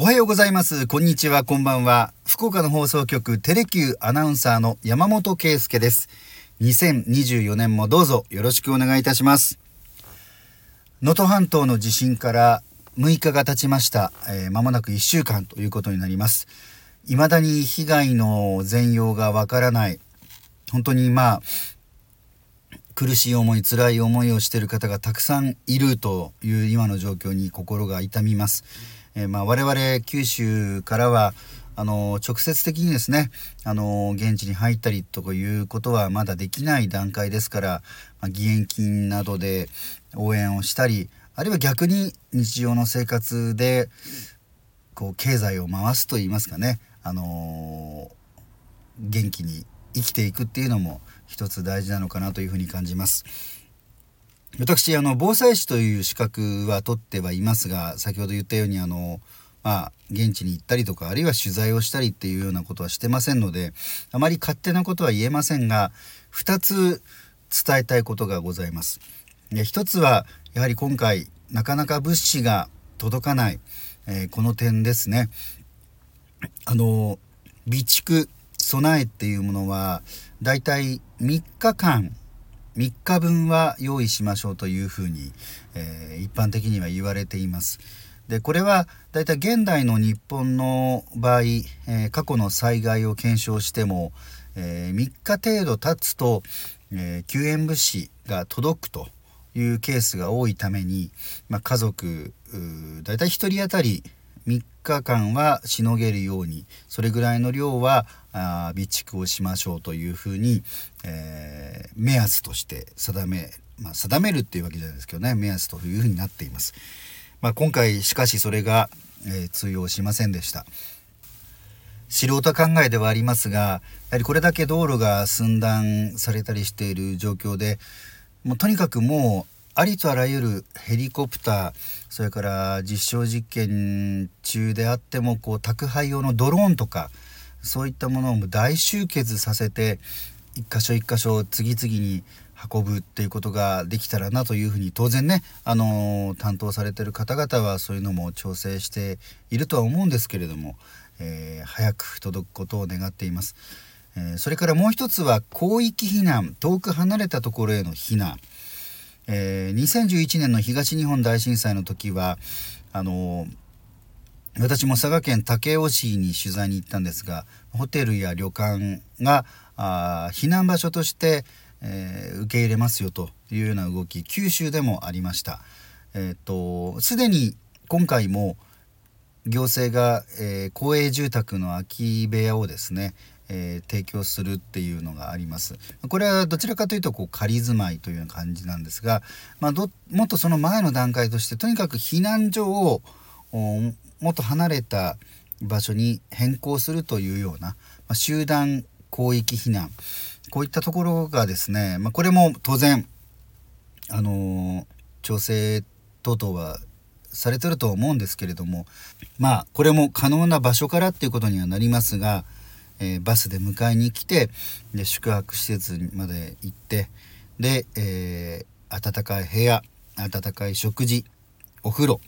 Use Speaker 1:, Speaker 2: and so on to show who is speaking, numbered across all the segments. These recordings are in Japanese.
Speaker 1: おはようございます。こんにちは、こんばんは。福岡の放送局テレキューアナウンサーの山本圭介です。2024年もどうぞよろしくお願いいたします。能登半島の地震から6日が経ちました。えー間もなく1週間ということになります。未だに被害の全容がわからない。本当にま、苦しい思い辛い思いをしている方がたくさんいるという今の状況に心が痛みます。えーまあ、我々九州からはあの直接的にですねあの現地に入ったりとかいうことはまだできない段階ですから、まあ、義援金などで応援をしたりあるいは逆に日常の生活でこう経済を回すといいますかね、あの元気に生きていくっていうのも一つ大事なのかなというふうに感じます。私あの防災士という資格は取ってはいますが先ほど言ったようにあのまあ現地に行ったりとかあるいは取材をしたりっていうようなことはしてませんのであまり勝手なことは言えませんが2つ伝えたいことがございます。で一つはやはり今回なかなか物資が届かない、えーこの点ですね。あの備蓄備えっていうものはだいたい3日間3日分は用意しましょうというふうに、えー一般的には言われています。でこれはだいたい現代の日本の場合、えー過去の災害を検証しても、え3日程度経つと、えー救援物資が届くというケースが多いために、まあ、家族だいたい1人当たり3日間はしのげるようにそれぐらいの量はあ備蓄をしましょうというふうに、えー目安として定め、まあ、定めるっていうわけじゃないですけどね目安というふうになっています。まあ、今回しかしそれが、えー通用しませんでした。素人考えではありますがやはりこれだけ道路が寸断されたりしている状況でもうとにかくもうありとあらゆるヘリコプターそれから実証実験中であってもこう宅配用のドローンとかそういったものを大集結させて一箇所一箇所次々に運ぶっていうことができたらなというふうに当然ね、あの担当されてる方々はそういうのも調整しているとは思うんですけれども、えー早く届くことを願っています。えそれからもう一つは広域避難遠く離れたところへの避難、えー2011年の東日本大震災の時はあの私も佐賀県武雄市に取材に行ったんですがホテルや旅館があ避難場所として、えー受け入れますよというような動き九州でもありました。えーとすでに今回も行政が、えー公営住宅の空き部屋をですね、えー提供するっていうのがあります。これはどちらかというとこう仮住まいという感じなんですが、まあ、どもっとその前の段階としてとにかく避難所をもっと離れた場所に変更するというような、まあ、集団広域避難こういったところがですね、まあ、これも当然あのー調整等々はされてると思うんですけれどもまあこれも可能な場所からっていうことにはなりますが、えーバスで迎えに来てで宿泊施設まで行ってで、えー暖かい部屋暖かい食事お風呂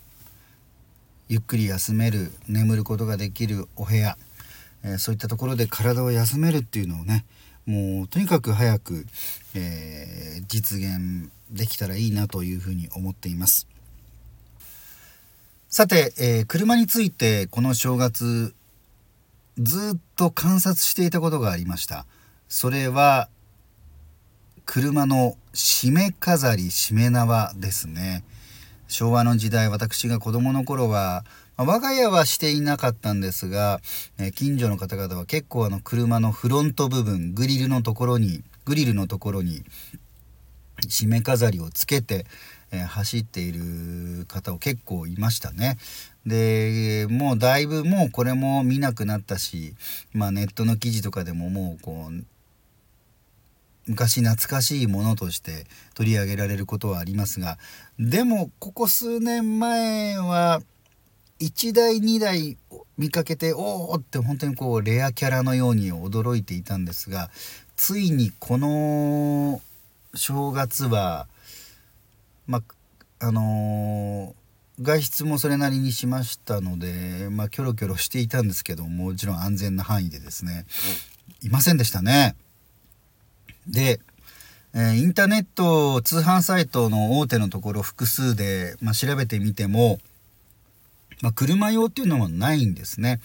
Speaker 1: ゆっくり休める眠ることができるお部屋、えーそういったところで体を休めるっていうのをねもうとにかく早く、えー実現できたらいいなというふうに思っています。さて、えー車についてこの正月ずっと観察していたことがありました。それは車の締め飾り締め縄ですね。昭和の時代私が子供の頃はまあ我が家はしていなかったんですが、えー近所の方々は結構あの車のフロント部分グリルのところにグリルのところに締め飾りをつけて、えー走っている方を結構いましたね。でもうだいぶもうこれも見なくなったし、まあ、ネットの記事とかでももうこう昔懐かしいものとして取り上げられることはありますがでもここ数年前は1台2台見かけておおって本当にこうレアキャラのように驚いていたんですがついにこの正月はまああのー外出もそれなりにしましたので、まあ、キョロキョロしていたんですけどもちろん安全な範囲でですねいませんでしたね。で、えー、インターネット通販サイトの大手のところ複数で、まあ、調べてみても、まあ、車用っていうのもないんですね。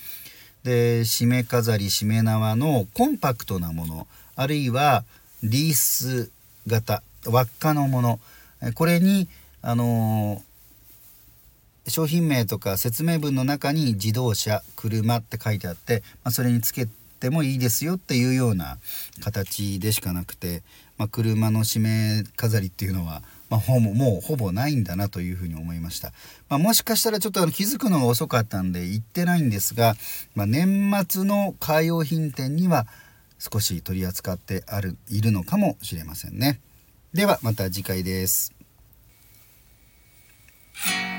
Speaker 1: で締め飾り締め縄のコンパクトなものあるいはリース型輪っかのもの。これにあのー、商品名とか説明文の中に自動車車って書いてあって、まあ、それにつけてもいいですよっていうような形でしかなくて、まあ、車の締め飾りっていうのは、まあ、ほぼもうほぼないんだなというふうに思いました、まあ、もしかしたらちょっとあの気づくのが遅かったんで行ってないんですが、まあ、年末のカー用品店には少し取り扱ってあるいるのかもしれませんね。ではまた次回です。you